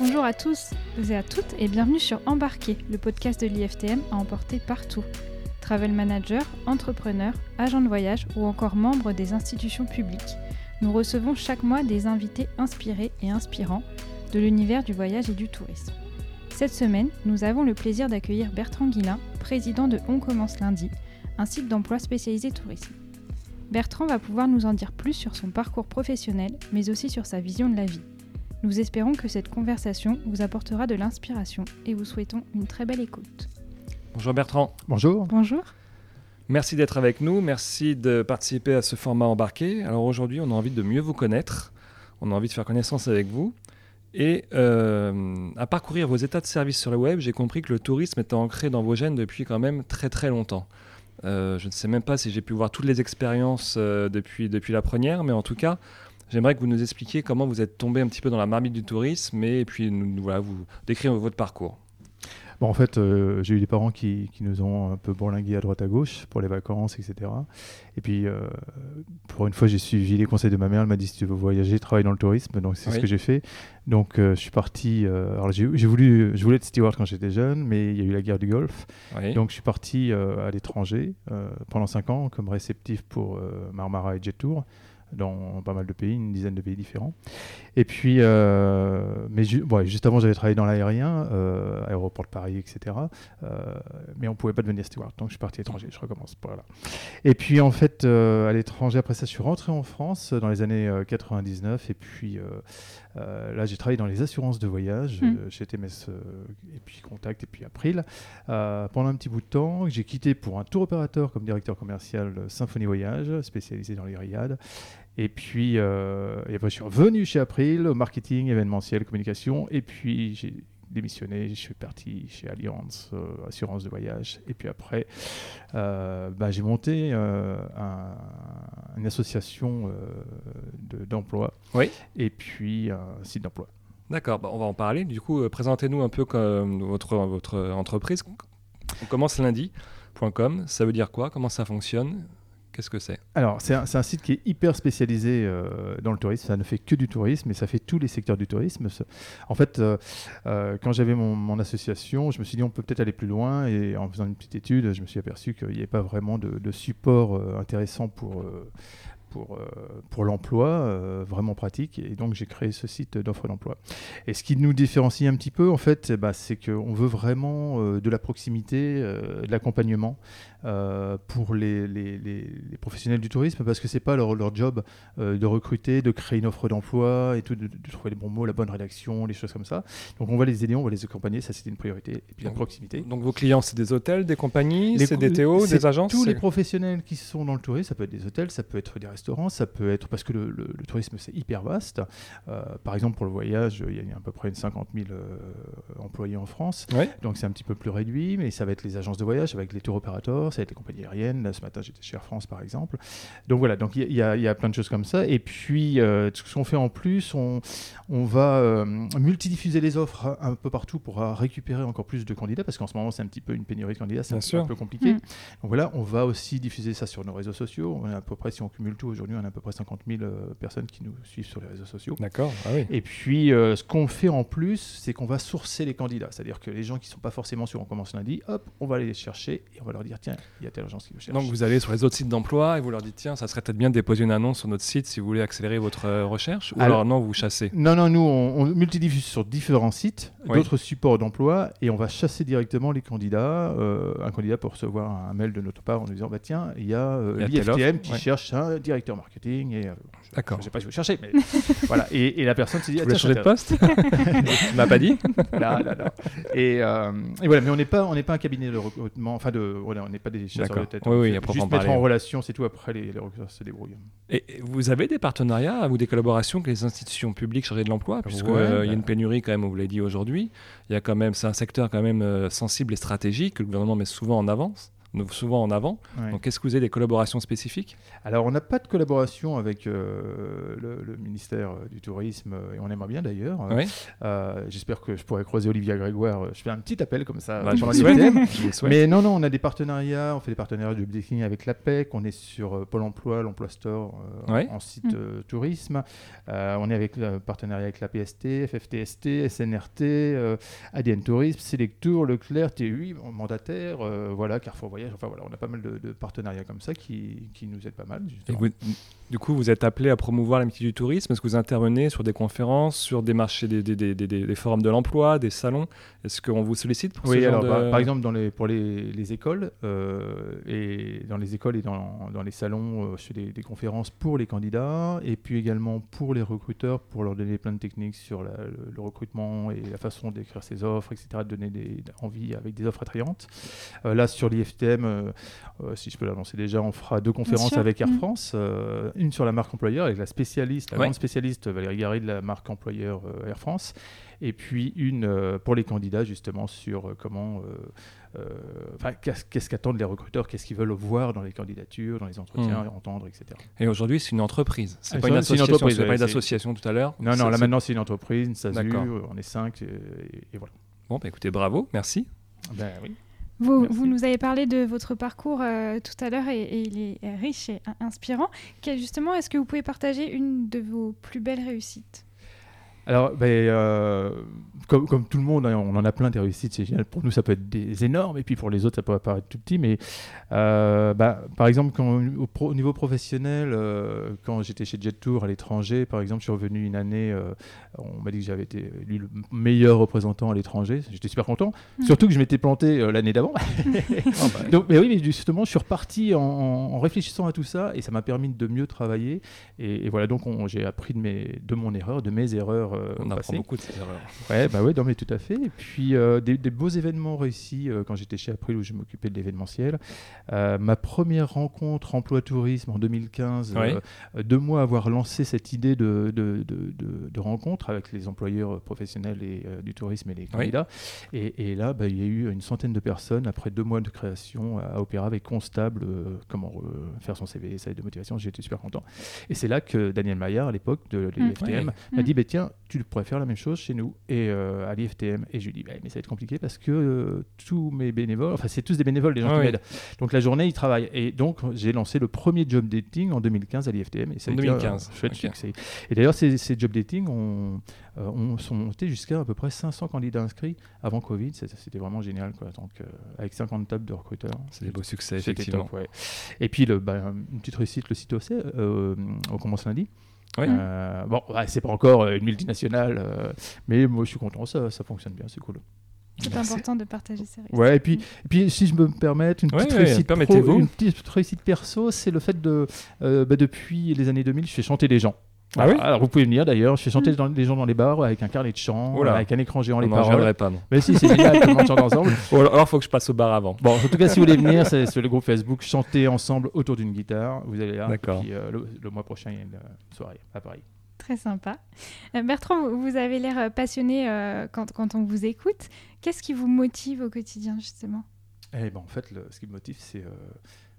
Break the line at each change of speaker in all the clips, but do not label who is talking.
Bonjour à tous et à toutes et bienvenue sur Embarquer, le podcast de l'IFTM à emporter partout. Travel manager, entrepreneur, agent de voyage ou encore membre des institutions publiques. Nous recevons chaque mois des invités inspirés et inspirants de l'univers du voyage et du tourisme. Cette semaine, nous avons le plaisir d'accueillir Bertrand Guillain, président de On commence lundi, un site d'emploi spécialisé tourisme. Bertrand va pouvoir nous en dire plus sur son parcours professionnel, mais aussi sur sa vision de la vie. Nous espérons que cette conversation vous apportera de l'inspiration et vous souhaitons une très belle écoute.
Bonjour Bertrand.
Bonjour.
Bonjour.
Merci d'être avec nous, merci de participer à ce format embarqué. Alors aujourd'hui, on a envie de mieux vous connaître, on a envie de faire connaissance avec vous. Et euh, à parcourir vos états de service sur le web, j'ai compris que le tourisme était ancré dans vos gènes depuis quand même très très longtemps. Euh, je ne sais même pas si j'ai pu voir toutes les expériences euh, depuis, depuis la première, mais en tout cas, j'aimerais que vous nous expliquiez comment vous êtes tombé un petit peu dans la marmite du tourisme et puis nous, voilà, vous décrire votre parcours.
Bon, en fait, euh, j'ai eu des parents qui, qui, nous ont un peu bourlingués à droite à gauche pour les vacances, etc. Et puis, euh, pour une fois, j'ai suivi les conseils de ma mère. Elle m'a dit si tu veux voyager, travaille dans le tourisme. Donc, c'est oui. ce que j'ai fait. Donc, euh, je suis parti. alors, j'ai voulu, je voulais être steward quand j'étais jeune, mais il y a eu la guerre du Golfe. Oui. Donc, je suis parti à l'étranger pendant 5 ans comme réceptif pour Marmara et Jet Tour dans pas mal de pays, une dizaine de pays différents. Et puis, euh, mais ju ouais, juste avant, j'avais travaillé dans l'aérien, euh, aéroport de Paris, etc. Euh, mais on pouvait pas devenir steward, donc je suis parti à l'étranger, je recommence. Voilà. Et puis, en fait, euh, à l'étranger, après ça, je suis rentré en France dans les années 99. Et puis, là, j'ai travaillé dans les assurances de voyage mmh. chez TMS, et puis Contact, et puis April. pendant un petit bout de temps, j'ai quitté pour un tour opérateur comme directeur commercial Symphonie Voyage, spécialisé dans les riades. Et puis, euh, et je suis revenu chez April, au marketing, événementiel, communication. Et puis, j'ai démissionné, je suis parti chez Allianz, euh, assurance de voyage. Et puis après, euh, bah, j'ai monté un, une association d'emploi.
oui.
Et puis, un site d'emploi.
D'accord, bah, on va en parler. Du coup, présentez-nous un peu comme votre, votre entreprise. On commence lundi.com. Ça veut dire quoi? Comment ça fonctionne? Que c'est?
Alors, c'est un, site qui est hyper spécialisé euh, dans le tourisme. Ça ne fait que du tourisme, et ça fait tous les secteurs du tourisme. En fait, euh, euh, quand j'avais mon, mon, association, je me suis dit on peut peut-être aller plus loin. Et en faisant une petite étude, je me suis aperçu qu'il n'y avait pas vraiment de, de support intéressant pour pour, euh, pour l'emploi, euh, vraiment pratique. Et donc, j'ai créé ce site d'offres d'emploi. Et ce qui nous différencie un petit peu, en fait, bah, c'est qu'on veut vraiment euh, de la proximité, de l'accompagnement pour les, les, les, les, professionnels du tourisme, parce que c'est pas leur, leur job de recruter, de créer une offre d'emploi et tout, de, de, trouver les bons mots, la bonne rédaction, les choses comme ça. Donc, on va les aider, on va les accompagner. Ça, c'était une priorité. Et puis,
donc,
la proximité.
Donc, vos clients, c'est des hôtels, des compagnies, c'est des TO, des agences
Tous les professionnels qui sont dans le tourisme, ça peut être des hôtels, ça peut être des restaurants, ça peut être parce que le, le, le tourisme c'est hyper vaste. Euh, par exemple, pour le voyage, il y a à peu près une 50 000 euh, employés en France,
ouais.
donc c'est un petit peu plus réduit, mais ça va être les agences de voyage, avec les tours opérateurs, ça va être les compagnies aériennes. Là, ce matin, j'étais chez Air France, par exemple. Donc voilà, donc il y, y, y, a plein de choses comme ça. Et puis, euh, ce qu'on fait en plus, on, on va multidiffuser les offres un peu partout pour récupérer encore plus de candidats, parce qu'en ce moment, c'est un petit peu une pénurie de candidats, c'est un, un, peu compliqué. Mmh. Donc voilà, on va aussi diffuser ça sur nos réseaux sociaux. On est à peu près, si on cumule tout aujourd'hui, on a à peu près 50 000 euh, personnes qui nous suivent sur les réseaux sociaux.
D'accord. Ah oui.
Et puis, euh, ce qu'on fait en plus, c'est qu'on va sourcer les candidats. C'est-à-dire que les gens qui ne sont pas forcément sur On commence lundi, hop, on va aller les chercher et on va leur dire tiens, il y a telle agence qui vous cherche.
Donc, vous allez sur les autres sites d'emploi et vous leur dites tiens, ça serait peut-être bien de déposer une annonce sur notre site si vous voulez accélérer votre euh, recherche. Ou alors, alors, non, vous chassez?
Non, non, nous, on, on multidiffuse sur différents sites, oui. d'autres supports d'emploi et on va chasser directement les candidats. Euh, un candidat peut recevoir un mail de notre part en nous disant bah, tiens, il y a, euh, l'IFTM qui ouais. cherche un directeur marketing et
D'accord.
Je ne sais pas si vous cherchez, mais voilà. Et, et, la personne s'est dit.
Vous voulez changer de poste? Tu m'as pas dit?
Là, là, là. Et, euh, et, voilà, mais on n'est pas, on n'est pas un cabinet de recrutement, enfin de, voilà, on n'est pas des chasseurs de tête.
Oui, oui,
juste mettre parler. en relation, c'est tout. Après, les, les recruteurs se débrouillent.
Et vous avez des partenariats ou des collaborations avec les institutions publiques chargées de l'emploi, puisque ouais, euh, y a une pénurie quand même, vous l'avez dit aujourd'hui. Il y a quand même, c'est un secteur quand même euh, sensible et stratégique que le gouvernement met souvent en avance souvent en avant.
Ouais.
Donc, est-ce que vous avez des collaborations spécifiques?
Alors, on n'a pas de collaboration avec euh, le, le ministère euh, du Tourisme, euh, et on aimerait bien d'ailleurs.
Oui.
Euh, J'espère que je pourrai croiser Olivia Grégoire. Je fais un petit appel comme ça.
Bah, je.
Mais non, non, on a des partenariats. On fait des partenariats de dating avec l'APEC. On est sur euh, Pôle emploi, l'Emploi Store euh,
Ouais.
en site
Mm.
euh, tourisme. Euh, on est avec le partenariat avec la PST, FFTST, SNRT, euh, ADN Tourisme, Selectour, Leclerc, TUI, mandataire, euh, voilà, Carrefour Voyage. Enfin voilà, on a pas mal de, de partenariats comme ça qui, qui nous aident pas mal.
Et
justement.
vous- du coup, vous êtes appelé à promouvoir l'amitié du tourisme. Est-ce que vous intervenez sur des conférences, sur des marchés, des, des- des- des- des forums de l'emploi, des salons? Est-ce qu'on vous sollicite pour ce
Oui,
genre
alors
de...
par, par exemple dans les, pour les, les écoles euh, et dans les écoles et dans, dans les salons, euh, je fais des, des conférences pour les candidats et puis également pour les recruteurs pour leur donner plein de techniques sur la- le, le recrutement et la façon d'écrire ses offres, etc. De donner des envies avec des offres attrayantes. Euh, là sur l'IFTM, euh, euh, si je peux l'annoncer déjà, on fera deux conférences avec Air
Mm.
France, euh, une sur la marque employeur avec la spécialiste, la
Ouais.
grande spécialiste Valérie Garry de la marque employeur euh, Air France et puis une euh, pour les candidats justement sur euh, comment, enfin, qu'est-ce qu'attendent les recruteurs, qu'est-ce qu'ils veulent voir dans les candidatures, dans les entretiens, entendre, etc.
Et aujourd'hui, c'est une entreprise. C'est
Ah,
pas une
vrai, c'est une
association.
entreprise,
tout à l'heure.
Non, non, là maintenant c'est une entreprise, une SASU, on est cinq, et, et voilà.
Bon, bah, écoutez, bravo, merci.
Ben oui.
Vous, nous avez parlé de votre parcours euh, tout à l'heure et, et il est riche et in- inspirant. Quel- justement, est-ce que vous pouvez partager une de vos plus belles réussites?
Alors, ben, euh, comme, comme tout le monde, hein, on en a plein des réussites, c'est génial. Pour nous, ça peut être des énormes, et puis pour les autres, ça peut paraître tout petit. Mais euh, bah, par exemple, quand, au, pro- au niveau professionnel, euh, quand j'étais chez Jet Tour à l'étranger, par exemple, je suis revenu une année, on m'a dit que j'avais été élu le meilleur représentant à l'étranger. J'étais super content.
Mm.
Surtout que je m'étais planté l'année d'avant.
Ah, bah,
Donc, mais oui, mais justement, je suis reparti en, en réfléchissant à tout ça et ça m'a permis de mieux travailler. Et, et voilà, donc on- j'ai appris de, mes, de mon erreur, de mes erreurs
on apprend beaucoup de ces erreurs.
Ouais, bah ouais, non, mais tout à fait. Et puis euh, des, des beaux événements réussis euh, quand j'étais chez April où je m'occupais de l'événementiel. Euh, ma première rencontre emploi tourisme en 2015,
Oui.
euh, deux mois avoir lancé cette idée de, de, de, de- de rencontre avec les employeurs professionnels et, euh, du tourisme et les candidats. Et, et là, bah, il y a eu une centaine de personnes après deux mois de création à Opéra avec Constable, euh, comment euh, faire son CV, sa lettre de motivation. J'étais super content. Et c'est là que Daniel Maillard, à l'époque de l'IFTM,
Ouais.
m'a
Mm.
dit bah, tiens, tu pourrais faire la même chose chez nous et euh, à l'IFTM. Et je lui dis bah, mais ça va être compliqué parce que euh, tous mes bénévoles, enfin c'est tous des bénévoles, des gens
Ah
qui
oui.
m'aident. Donc la journée, ils travaillent. Et donc j'ai lancé le premier job dating en 2015 à l'IFTM. Et ça a
En
été un
2015,
chouette
ok.
succès. Et d'ailleurs, ces, ces job dating ont, euh, ont- sont montés jusqu'à à peu près 500 candidats inscrits avant Covid. C'était vraiment génial. Quoi. Donc, avec 50 tables de recruteurs.
C'est des beaux succès, effectivement.
top, ouais. Et puis, le, bah, une petite réussite, le site OC, euh, on commence lundi.
Oui.
Euh, bon, ouais, c'est pas encore euh, une multinationale, euh, mais moi je suis content, ça, ça fonctionne bien, c'est cool.
C'est important de partager ces réussites.
Ouais, et puis, et puis si je me permets, une
Ouais,
petite,
ouais,
réussite, pro,
permettez-vous.
une petite réussite perso, c'est le fait de, euh, bah, depuis les années 2000, je fais chanter des gens.
Ah oui
Alors vous pouvez venir d'ailleurs, je fais chanter dans- des gens dans les bars avec un carnet de chant, avec un écran géant,
On
les
n'en
paroles.
pas, non.
Mais si, c'est génial, tout le monde chante ensemble.
Ou alors, il faut que je passe au bar avant.
Bon, en tout cas, si vous voulez venir, c'est sur le groupe Facebook, chanter ensemble autour d'une guitare. Vous allez là.
D'accord.
Puis, euh, le, le mois prochain, il y a une euh, soirée à Paris.
Très sympa. Euh, Bertrand, vous- avez l'air euh, passionné euh, quand, quand on vous écoute. Qu'est-ce qui vous motive au quotidien, justement?
Eh ben, en fait, le- ce qui me motive, c'est euh,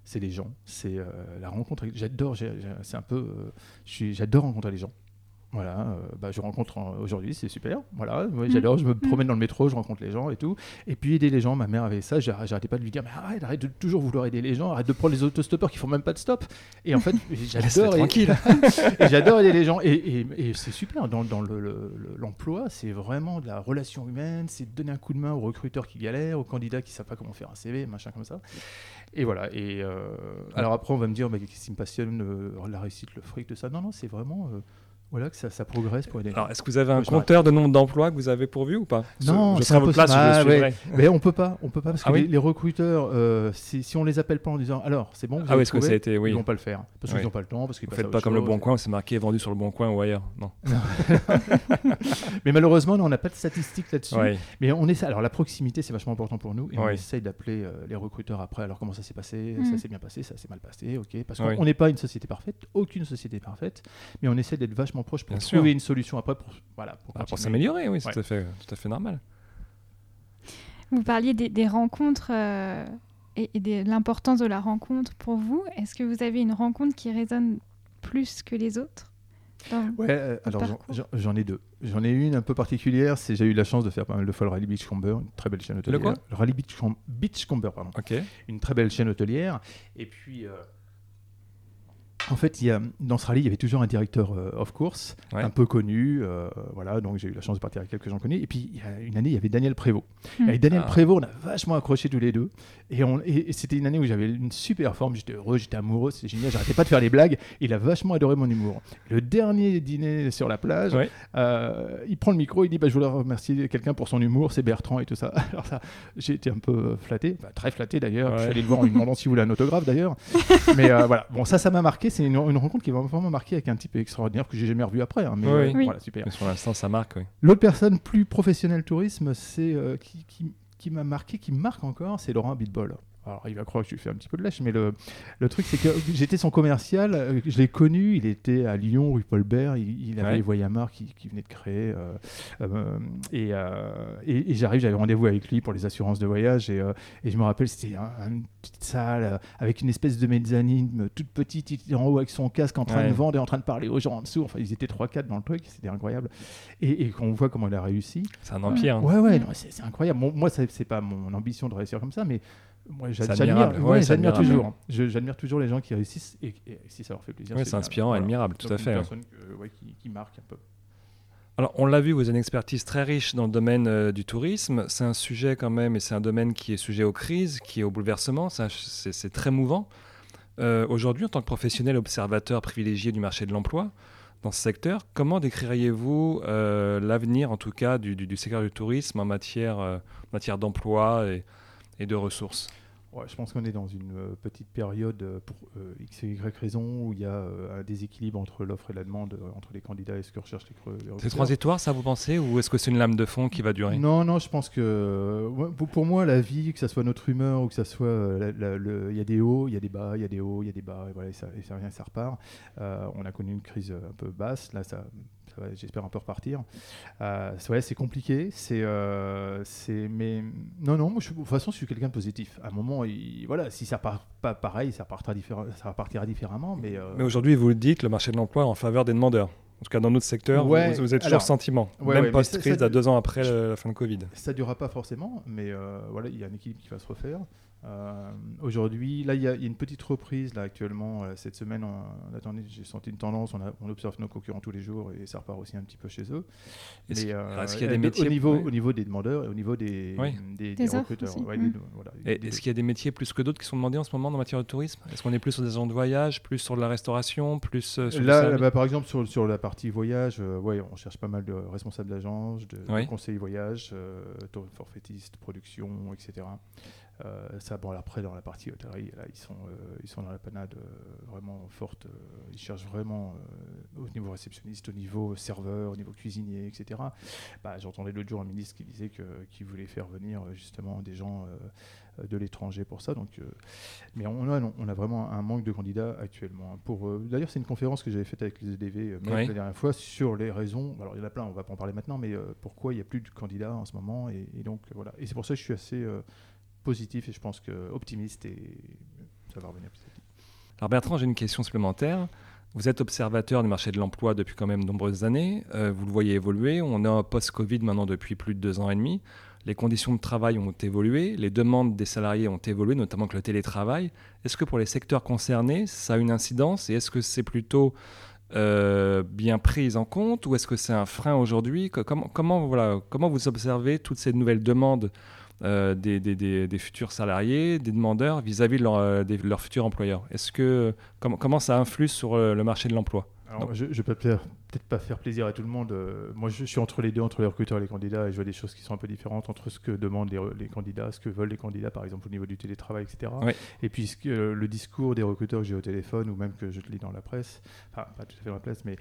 c'est les gens, c'est euh, la rencontre. J'adore, c'est un peu, euh, j'adore rencontrer les gens. Voilà, euh, bah, je rencontre en- aujourd'hui, c'est super. Voilà, ouais,
Mm.
j'adore, je me promène dans le métro, je rencontre les gens et tout. Et puis aider les gens, ma mère avait ça, j'ar- j'arrêtais pas de lui dire, mais arrête, arrête de toujours vouloir aider les gens, arrête de prendre les autostoppeurs qui font même pas de stop. Et en fait, j'adore.
tranquille.
j'adore aider les gens. Et, et- et c'est super. Dans, dans le- le- le- l'emploi, c'est vraiment de la relation humaine. C'est de donner un coup de main aux recruteurs qui galèrent, aux candidats qui savent pas comment faire un CV, machin comme ça. Et voilà. Et euh, alors après, on va me dire, mais qu'est-ce qui me passionne, euh, la réussite, le fric, tout ça? Non, non, c'est vraiment. Voilà que ça, ça progresse pour aider.
Alors, est-ce que vous avez un
je
compteur de nombre d'emplois que vous avez pourvu ou pas?
Non,
je
c'est
serai à votre place, je
Ah,
le
ouais. Mais on peut pas, on peut pas parce que
Ah oui?
les, les recruteurs, euh, si, si on les appelle pas en disant alors c'est bon, vous
Ah
avez
oui, que
trouvé
ça a été, oui.
ils vont pas le faire parce
Oui.
qu'ils n'ont pas le temps, parce qu'ils
faites pas comme le. Bon Coin où c'est marqué vendu sur le Bon Coin ou ailleurs. Non.
Mais malheureusement, non, on n'a pas de statistiques là-dessus. Mais on essaie. Alors la proximité, c'est vachement important pour nous, et on essaye d'appeler euh, les recruteurs après. Alors comment ça s'est passé?
Mm.
Ça s'est bien passé, ça s'est mal passé, ok. Parce qu'on n'est pas une société parfaite, aucune société est parfaite, mais on essaie d'être vachement proche pour
Bien sûr.
trouver une solution après pour voilà pour,
Ah, pour
continuer.
s'améliorer, oui, c'est
Ouais.
tout, à fait, tout à fait normal.
Vous parliez des, des rencontres euh, et, et l'importance de la rencontre pour vous. Est-ce que vous avez une rencontre qui résonne plus que les autres
Ouais, euh, alors j'en ai deux. J'en ai une un peu particulière, c'est j'ai eu la chance de faire pas mal de fois le Rallye Beachcomber, une très belle chaîne hôtelière.
Le quoi?
Le Rallye Beachcomber, pardon.
Ok.
Une très belle chaîne hôtelière. Et puis, euh, en fait, il y a, dans ce rallye, il y avait toujours un directeur euh, of course,
Ouais.
un peu connu. euh, voilà, donc j'ai eu la chance de partir avec quelques gens connus. Et puis, il y a une année, il y avait Daniel Prévost.
Hmm.
Et avec Daniel
Ah.
Prévost, on a vachement accroché tous les deux. Et, on- et- et c'était une année où j'avais une super forme. J'étais heureux, j'étais amoureux, c'était génial. J'arrêtais pas de faire les blagues. Il a vachement adoré mon humour. Le dernier dîner sur la plage,
Ouais.
euh, il prend le micro, il dit bah, Je voulais remercier quelqu'un pour son humour, c'est Bertrand et tout ça. Alors, ça, j'ai été un peu flatté, Bah, très flatté d'ailleurs. Je suis
Ouais.
allé le voir en lui demandant s'il voulait un autographe d'ailleurs. Mais euh, voilà, bon, ça, ça m'a marqué. C'est une, une rencontre qui m'a vraiment marqué avec un type extraordinaire que j'ai jamais revu après. hein, mais
Oui,
euh,
oui.
Oui.
voilà, super.
Mais sur l'instant, ça marque, oui.
L'autre personne plus professionnelle tourisme, c'est euh, qui, qui, qui m'a marqué, qui me marque encore, c'est Laurent Bitbol. Alors, il va croire que je lui fais un petit peu de lèche, mais le, le truc, c'est que j'étais son commercial, euh, je l'ai connu, il était à Lyon, rue Paul Bert, il, il avait
Ouais.
les Voyamar qui, qui venaient de créer. euh, euh, et euh, et, et j'arrive, j'avais rendez-vous avec lui pour les assurances de voyage, et, euh, et je me rappelle, c'était un- une petite salle avec une espèce de mezzanine toute petite, il était en haut avec son casque en train
Ouais.
de vendre et en train de parler aux gens en dessous. Enfin, ils étaient 3-4 dans le truc, c'était incroyable. Et, et qu'on voit comment il a réussi.
C'est un empire. hein.
Ouais, ouais, c'est incroyable. Bon, moi, ça- c'est pas mon ambition de réussir comme ça, mais moi, j'admire ouais, j'admire toujours. J'admire toujours les gens qui réussissent et, et si ça leur fait plaisir.
Ouais, c'est inspirant,
Voilà.
admirable, tout
Donc,
à
une
fait.
personne que- ouais, qui, qui marque un peu.
Alors, on l'a vu, vous avez une expertise très riche dans le domaine euh, du tourisme. C'est un sujet quand même, et c'est un domaine qui est sujet aux crises, qui est au bouleversement. C'est très mouvant. Euh, Aujourd'hui, en tant que professionnel observateur privilégié du marché de l'emploi, dans ce secteur, comment décririez-vous euh, l'avenir, en tout cas, du, du- du secteur du tourisme en matière, matière d'emploi et, et de ressources
Ouais, je pense qu'on est dans une euh, petite période euh, pour euh, X et Y raisons où il y a euh, un déséquilibre entre l'offre et la demande, euh, entre les candidats et ce que recherchent les, les
C'est transitoire, ça, vous pensez Ou est-ce que c'est une lame de fond qui va durer?
Non, non, je pense que pour- moi, la vie, que ça soit notre humeur ou que ça soit, il y a des hauts, il y a des bas, il y a des hauts, il y a des bas, et voilà, et ça, et ça revient, ça repart. On a connu une crise un peu basse, là, ça, j'espère un peu repartir. Euh, c'est- ouais, c'est compliqué, c'est, euh, c'est, mais non, non, moi, je, de toute façon, je suis quelqu'un de positif. À un moment, il- voilà, si ça part pas pareil, ça partira, ça repartira différemment, mais. euh,
Mais aujourd'hui, vous le dites, le marché de l'emploi est en faveur des demandeurs. En tout cas, dans notre secteur, vous-
Ouais,
vous, avez toujours
alors-
sentiment.
Ouais,
Même
ouais,
post-crise, à deux ans après la fin de Covid.
Ça durera pas forcément, mais euh, voilà, il y a un équilibre qui va se refaire. Euh, Aujourd'hui, là, il y, a il y a une petite reprise là actuellement. euh, cette semaine, on, attendez, j'ai senti une tendance. On, a- on observe nos concurrents tous les jours et ça repart aussi un petit peu chez eux.
Est-ce
Mais, euh,
est-ce qu'il y a des
euh,
métiers-
au niveau,
ouais.
au niveau des demandeurs et au niveau des,
Oui.
des,
Des
des
offres
recruteurs. Ouais,
mm.
des- voilà,
Et
des-
Est-ce qu'il y a des métiers plus que d'autres qui sont demandés en ce moment en matière de tourisme? Est-ce qu'on est plus sur des agents de voyage, plus sur de la restauration, plus euh, sur
Là, bah, par exemple, sur, sur la partie voyage, euh, ouais, on cherche pas mal de responsables d'agence, de, conseillers voyage, euh, tourisme forfaitiste, production, etc. Euh, ça, bon, après, dans la partie hôtellerie, là, ils sont, euh, ils sont dans la panade euh, vraiment forte. ils cherchent vraiment au niveau réceptionniste, au niveau serveur, au niveau cuisinier, etc. Bah, J'entendais l'autre jour un ministre qui disait qu'il voulait faire venir justement des gens de l'étranger pour ça. Donc, euh, mais on a, on a vraiment un manque de candidats actuellement. Pour, euh, D'ailleurs, c'est une conférence que j'avais faite avec les EDV euh,
Oui.
la dernière fois sur les raisons. Alors, il y en a plein, on va pas en parler maintenant, mais pourquoi il n'y a plus de candidats en ce moment. Et, et donc, voilà. Et c'est pour ça que je suis assez positif et je pense que optimiste et ça va revenir petit à petit.
Alors Bertrand, j'ai une question supplémentaire. Vous êtes observateur du marché de l'emploi depuis quand même de nombreuses années. Euh, vous le voyez évoluer. On est post-Covid maintenant depuis plus de deux ans et demi. Les conditions de travail ont évolué. Les demandes des salariés ont évolué, notamment avec le télétravail. Est-ce que pour les secteurs concernés, ça a une incidence Et est-ce que c'est plutôt euh, bien pris en compte ou est-ce que c'est un frein aujourd'hui? Co- comment, comment, voilà, comment vous observez toutes ces nouvelles demandes euh, des, des- des- des futurs salariés, des demandeurs vis-à-vis de leur, euh, des- leur futur employeur Est-ce que comment, comment ça influe sur euh, le marché de l'emploi?
Alors, je ne peux peut-être pas faire plaisir à tout le monde. euh, moi, je suis entre les deux, entre les recruteurs et les candidats, et je vois des choses qui sont un peu différentes entre ce que demandent les, candidats, ce que veulent les candidats, par exemple au niveau du télétravail, etc. Et puis ce que- euh, le discours des recruteurs que j'ai au téléphone, ou même que je lis dans la presse, enfin pas tout à fait dans la presse, mais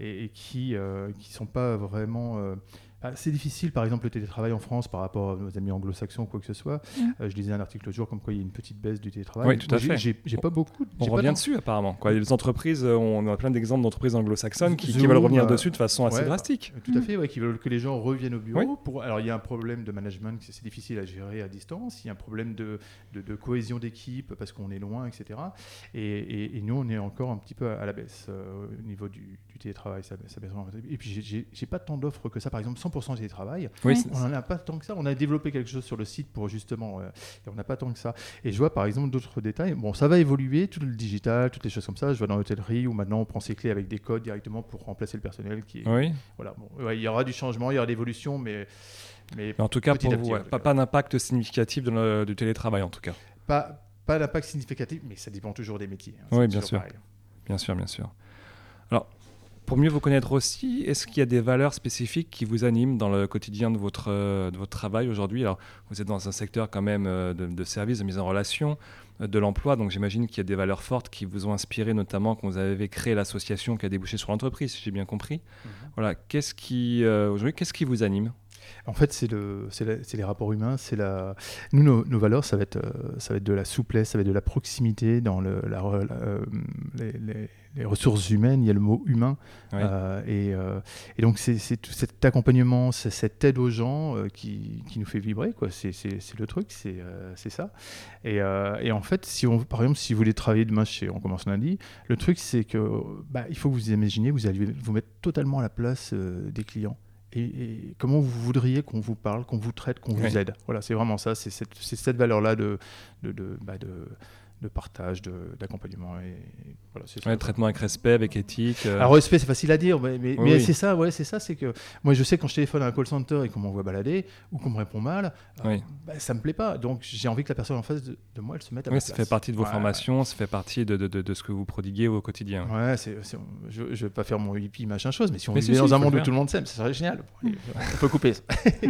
et, et qui ne sont pas vraiment... bah, c'est difficile, par exemple, le télétravail en France par rapport à nos amis anglo-saxons, quoi que ce soit.
Mm.
Euh, je lisais un article l'autre jour comme quoi il y a une petite baisse du télétravail.
Oui, tout à fait.
J'ai pas beaucoup.
On revient dessus apparemment. Quoi. Les entreprises, euh, on a plein d'exemples d'entreprises anglo-saxonnes qui, veulent revenir
euh,
dessus de façon assez
ouais,
drastique.
Tout à fait, ouais, qui veulent que les gens reviennent au bureau.
Oui.
Pour... Alors, il y a un problème de management, c'est difficile à gérer à distance. Il y a un problème de, de- de cohésion d'équipe parce qu'on est loin, etc. Et, et- et nous, on est encore un petit peu à la baisse euh, au niveau du, du télétravail. Ça, ça baisse vraiment. Et puis, j'ai pas tant d'offres que ça. Par exemple, 100% télétravail.
Oui,
On n'en a pas tant que ça. On a développé quelque chose sur le site pour justement. euh, et on n'a pas tant que ça. Et je vois par exemple d'autres détails. Bon, ça va évoluer, tout le digital, toutes les choses comme ça. Je vois dans l'hôtellerie où maintenant on prend ses clés avec des codes directement pour remplacer le personnel qui est.
oui.
Voilà. Bon, ouais, il y aura du changement, il y aura de l'évolution, mais. Mais
Mais en tout cas,
Petit
pour vous, ouais, pas, d'impact significatif du télétravail en tout cas.
pas, pas d'impact significatif, mais ça dépend toujours des métiers. hein.
Oui, bien sûr.
pareil.
Bien sûr, bien sûr. Alors, pour mieux vous connaître aussi, est-ce qu'il y a des valeurs spécifiques qui vous animent dans le quotidien de votre, euh, de votre travail aujourd'hui? Alors, vous êtes dans un secteur quand même euh, de, de services, de mise en relation, euh, de l'emploi, donc j'imagine qu'il y a des valeurs fortes qui vous ont inspiré, notamment quand vous avez créé l'association qui a débouché sur l'entreprise, si j'ai bien compris.
Mhm.
Voilà, qu'est-ce qui, aujourd'hui, qu'est-ce qui vous anime?
En fait, c'est le, les rapports humains. C'est la. Nous, nos, nos valeurs, ça va être, euh, ça va être de la souplesse, ça va être de la proximité dans le, la, re- la- euh, les, les- les ressources humaines. Il y a le mot humain.
Oui.
Euh, et, euh, et donc, c'est tout cet accompagnement, cette aide aux gens euh, qui, qui nous fait vibrer. quoi. C'est le truc, c'est c'est ça. Et, et en fait, si on, par exemple, si vous voulez travailler demain chez On commence lundi, le truc, c'est que bah, il faut que vous imaginez, vous allez vous mettre totalement à la place des clients. Et, et comment vous voudriez qu'on vous parle, qu'on vous traite, qu'on
Oui.
vous aide? Voilà, c'est vraiment ça. C'est cette, valeur-là de, de, de, bah, de, de partage, d'accompagnement. Et, et voilà, c'est ça.
Ouais, Traitement avec respect, avec éthique. euh,
Alors respect, c'est facile à dire, mais, mais,
Oui,
mais
oui.
c'est ça, ouais, c'est ça, c'est que moi je sais quand je téléphone à un call center et qu'on m'envoie balader ou qu'on me répond mal, euh,
Oui.
bah, ça me plaît pas. Donc j'ai envie que la personne en face de, de moi, elle se mette à
oui,
ma
ça
place.
fait partie de vos
Ouais,
formations, ça fait partie de, de- de- ce que vous prodiguez au quotidien.
Ouais, c'est, c'est- je, je vais pas faire mon hippie machin chose, mais si on
Mais
vivait
si, si,
dans un monde où tout le monde s'aime, ça serait génial. Allez, on peut couper ça.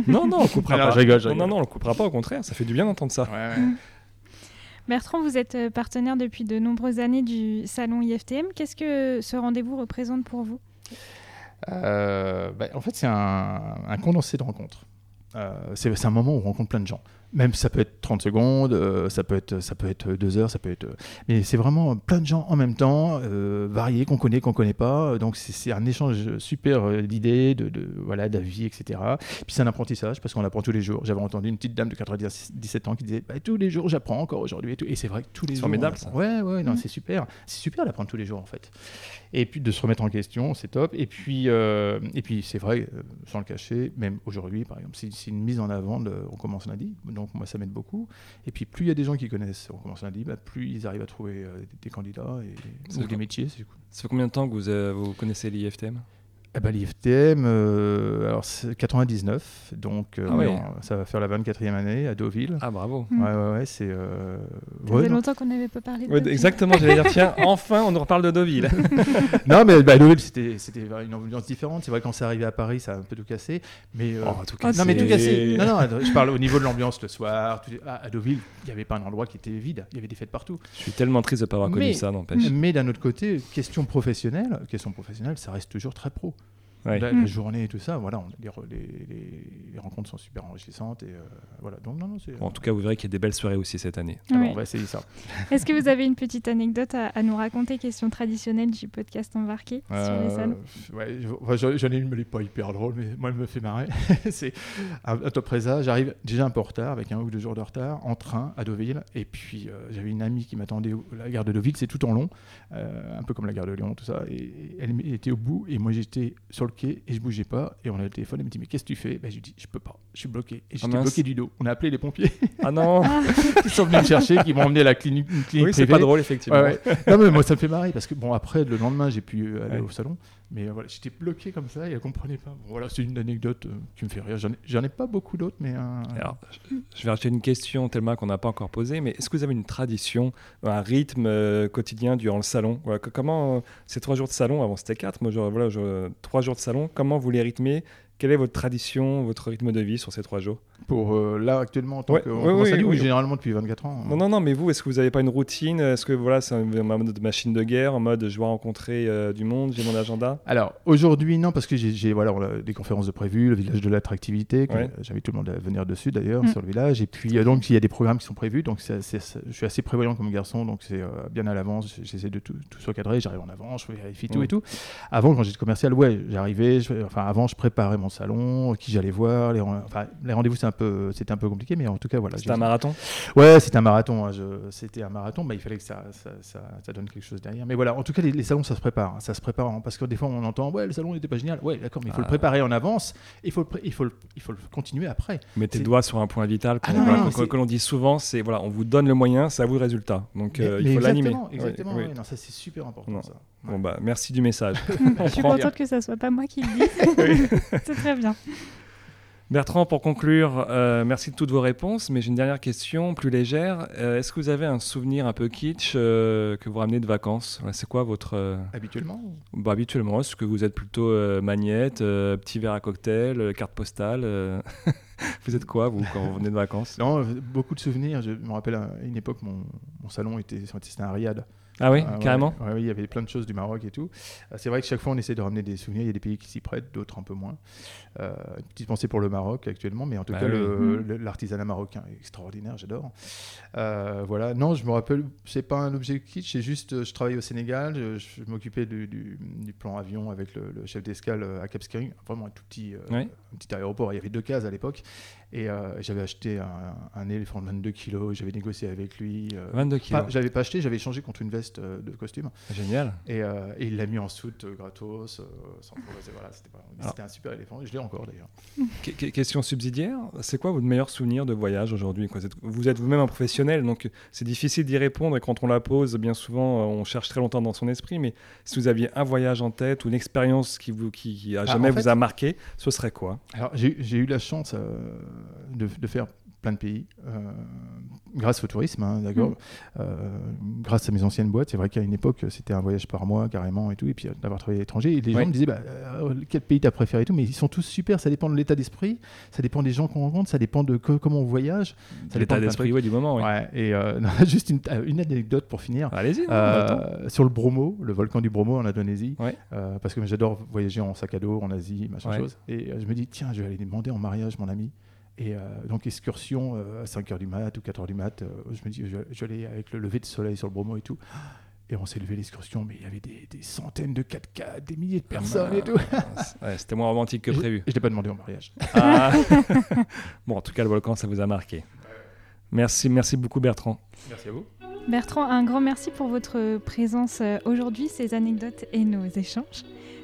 Non, non, on coupera pas.
je rigole, je
Non,
rigole.
non, non, on coupera pas, au contraire, ça fait du bien d'entendre ça.
Ouais, ouais.
Bertrand, vous êtes euh, partenaire depuis de nombreuses années du salon IFTM. Qu'est-ce que ce rendez-vous représente pour vous?
Euh, bah, en fait, c'est un, condensé de rencontres. Euh, c'est un moment où on rencontre plein de gens. Même ça peut être 30 secondes, euh, ça, peut être, ça peut être 2 heures, ça peut être. Mais c'est vraiment plein de gens en même temps, euh, variés, qu'on connaît, qu'on connaît pas. Donc c'est- un échange super euh, d'idées, de, de, voilà, d'avis, etc. Puis c'est un apprentissage parce qu'on apprend tous les jours. J'avais entendu une petite dame de 97 ans qui disait bah, Tous les jours, j'apprends encore aujourd'hui. Et. Et c'est vrai que tous les jours.
formidable, ça.
Ouais, ouais, non,
Mm.
c'est super. C'est super d'apprendre tous les jours en fait et puis de se remettre en question, c'est top. Et puis, euh, et puis c'est vrai, euh, sans le cacher, même aujourd'hui, par exemple, c'est une mise en avant de On commence lundi, donc moi ça m'aide beaucoup. Et puis plus il y a des gens qui connaissent On commence lundi, bah, plus ils arrivent à trouver euh, des, des candidats et ou des métiers, c'est cool.
Ça fait combien de temps que vous, euh, vous connaissez l'IFTM?
Eh ben, L'IFTM, euh, alors c'est 99, donc euh,
Ah ouais.
on- ça va faire la 24e année à Deauville.
Ah, bravo.
Mm.
Ouais, ouais, ouais, c'est. euh,
Ça
ouais,
faisait longtemps qu'on n'avait pas parlé de Deauville.
exactement, j'allais dire, tiens, enfin, on nous reparle de Deauville.
non, mais bah, Deauville, c'était c'était une ambiance différente. C'est vrai, quand c'est arrivé à Paris, ça a un peu tout cassé. Mais, euh,
Oh, en tout
cas,
Non, mais tout cassé. Non, non, je parle au niveau de l'ambiance le soir. tout- ah, à Deauville, il n'y avait pas un endroit qui était vide. Il y avait des fêtes partout.
Je suis tellement triste de ne pas avoir connu
Mais-
ça, n'empêche.
Mais d'un autre côté, question professionnelle, question professionnelle, ça reste toujours très pro.
Ouais.
La,
Mm.
la journée et tout ça, voilà, on- les, les- les- les rencontres sont super enrichissantes. Et euh, voilà, donc non, non, c'est.
Bon, en tout cas, vous verrez qu'il y a des belles soirées aussi cette année.
alors,
Oui.
on va essayer ça.
Est-ce que vous avez une petite anecdote à, à nous raconter, question traditionnelle du podcast embarqué sur les
Euh,
salons
ouais, je- enfin, j'en j'en ai une, mais elle n'est pas hyper drôle, mais moi, elle me fait marrer. c'est un, un top présage. J'arrive déjà un peu en retard, avec un ou deux jours de retard, en train à Deauville. Et puis, euh, j'avais une amie qui m'attendait. au- La gare de Deauville, c'est tout en long, euh, un peu comme la gare de Lyon, tout ça. Et elle était au bout, et moi, j'étais sur le et je bougeais pas. Et on a le téléphone, elle me dit Mais qu'est-ce que tu fais? Ben, Je lui dis Je peux pas, je suis bloqué. Et j'étais
mince.
bloqué du dos. On a appelé les pompiers,
Ah non
qui sont venus me chercher, qui m'ont emmené à la clinique, une clinique
Oui, c'est pas drôle, effectivement.
Ouais, ouais. Non, mais moi, ça me fait marrer parce que, bon, après, le lendemain, j'ai pu aller
Ouais.
au salon, mais euh, voilà, j'étais bloqué comme ça et elle comprenait pas. Bon, voilà, c'est une anecdote euh, qui me fait rire. J'en ai, ai pas beaucoup d'autres, mais. euh,
je- vais rajouter une question tellement qu'on n'a pas encore posée, mais est-ce que vous avez une tradition, un rythme euh, quotidien durant le salon? Comment euh, ces trois jours de salon, avant c'était quatre, moi je- voilà, trois jours de salon, comment vous les rythmez Quelle est votre tradition, votre rythme de vie sur ces trois jours?
Pour euh, là, actuellement, en tant
Ouais,
que.
ouais,
ou
oui.
généralement depuis 24 ans.
Non, non, non, mais vous, est-ce que vous n'avez pas une routine? Est-ce que voilà, c'est un un mode de machine de guerre, en mode je dois rencontrer euh, du monde, j'ai mon agenda?
Alors aujourd'hui non parce que j'ai- voilà on a des conférences de prévues, le village de l'attractivité,
Ouais.
j'invite tout le monde à venir dessus d'ailleurs
Mm.
sur le village et puis euh, donc il y a des programmes qui sont prévus donc je suis assez prévoyant comme garçon donc c'est euh, bien à l'avance j'essaie de tout, tout surcadrer j'arrive en avance je vérifie tout
Mm.
et tout. Avant quand j'étais commercial ouais j'arrivais enfin avant je préparais mon salon qui j'allais voir les, ren- enfin, les rendez-vous c'est un peu c'était un peu compliqué mais en tout cas voilà
C'est
j'ai-
un marathon?
Ouais, c'était un marathon. hein, je- C'était un marathon, mais il fallait que ça, ça, ça- ça donne quelque chose derrière. Mais voilà, en tout cas, les, les salons, ça se prépare. hein, Ça se prépare hein, parce que des fois, on entend ouais, le salon n'était pas génial. Ouais, d'accord, mais il faut
Ah.
le préparer en avance. Il faut il faut le, il faut le continuer après.
Mettez le doigt sur un point vital qu'on
Ah non,
voilà, que l'on dit souvent, c'est voilà, on vous donne le moyen, c'est à vous le résultat. Donc
Mais-
euh, il
mais
faut l'animer.
exactement,
Ouais,
Exactement. ouais, non, ça c'est super important.
Non.
Ça.
Bon bah merci du message.
Je suis contente que ça soit pas moi qui le dise. c'est très bien.
Bertrand, pour conclure, euh, merci de toutes vos réponses, mais j'ai une dernière question plus légère. Euh, Est-ce que vous avez un souvenir un peu kitsch euh, que vous ramenez de vacances? C'est quoi votre... euh,
Habituellement.
bah, habituellement, est-ce que vous êtes plutôt euh, magnette, euh, petit verre à cocktail, euh, carte postale euh, Vous êtes quoi, vous, quand vous venez de vacances?
Non, euh, beaucoup de souvenirs. Je me rappelle à une époque, mon, mon salon était, c'était un riad.
Ah oui,
Ah ouais,
carrément
ouais, oui, il y avait plein de choses du Maroc et tout. Euh, C'est vrai que chaque fois, on essaie de ramener des souvenirs. Il y a des pays qui s'y prêtent, d'autres un peu moins. Euh, une petite pensée pour le Maroc actuellement, mais en tout
Bah
cas,
oui.
Mm.
le- l'artisanat marocain est extraordinaire, j'adore. Euh, voilà, non, je me rappelle, c'est pas un objet kitsch, c'est juste, je travaillais au Sénégal, je, je m'occupais du, du- du plan avion avec le, le chef d'escale à Cap Skirring, vraiment un tout petit,
Ouais.
un petit aéroport. Il y avait deux cases à l'époque, et euh, j'avais acheté un, un éléphant de 22 kilos, j'avais négocié avec lui. euh,
22
pas-
kilos.
j'avais pas acheté, j'avais échangé contre une veste euh, de costume.
Génial.
Et, euh, et il l'a mis en soute gratos, sans. Voilà, c'était un super éléphant. Et je l'ai encore d'ailleurs.
Que- que- question subsidiaire, c'est quoi votre meilleur souvenir de voyage aujourd'hui Vous êtes- Vous êtes vous-même un professionnel, donc c'est difficile d'y répondre et quand on la pose, bien souvent, on cherche très longtemps dans son esprit, mais si vous aviez un voyage en tête ou une expérience qui, vous, qui, qui à
Ah,
jamais vous a marqué, ce serait quoi?
Alors j'ai eu la chance de, de faire plein de pays euh, grâce au tourisme, hein, d'accord.
Mm.
Euh, grâce à mes anciennes boîtes, c'est vrai qu'à une époque c'était un voyage par mois carrément et tout, et puis euh, d'avoir travaillé à l'étranger. Et les
Ouais.
gens me disaient bah, euh, quel pays t'as préféré et tout, mais ils sont tous super. Ça dépend de l'état d'esprit, ça dépend des gens qu'on rencontre, ça dépend de co- comment on voyage. Ça
L'état d'esprit ouais, du moment.
Ouais, et euh, non, juste une, euh, une anecdote pour finir.
Allez-y, non,
Euh,
attends.
sur le Bromo, le volcan du Bromo en Indonésie,
Ouais.
euh, parce que j'adore voyager en sac à dos en Asie, machin
Ouais.
chose. Et euh, je me dis, tiens, je vais aller demander en mariage mon ami. Et euh, donc, excursion euh, à 5h du mat ou 4h du mat. euh, je me dis, aller avec le lever de soleil sur le Bromo et tout. Et on s'est levé l'excursion, mais il y avait des, des centaines de 4x4, des milliers de personnes et tout.
Ouais, C'était moins romantique que
je-
prévu.
je l'ai pas demandé en mariage.
Ah. bon, en tout cas, le volcan, ça vous a marqué. Merci, merci beaucoup Bertrand.
Merci à vous.
Bertrand, un grand merci pour votre présence aujourd'hui, ces anecdotes et nos échanges.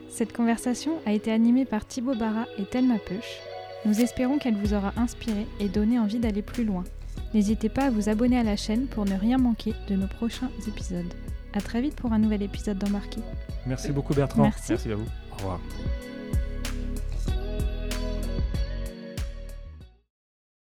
Cette conversation a été animée par Thibaut Barra et Thelma Peuch. Nous espérons qu'elle vous aura inspiré et donné envie d'aller plus loin. N'hésitez pas à vous abonner à la chaîne pour ne rien manquer de nos prochains épisodes. A très vite pour un nouvel épisode d'Embarqué.
Merci beaucoup Bertrand.
Merci.
Merci à vous.
Au revoir.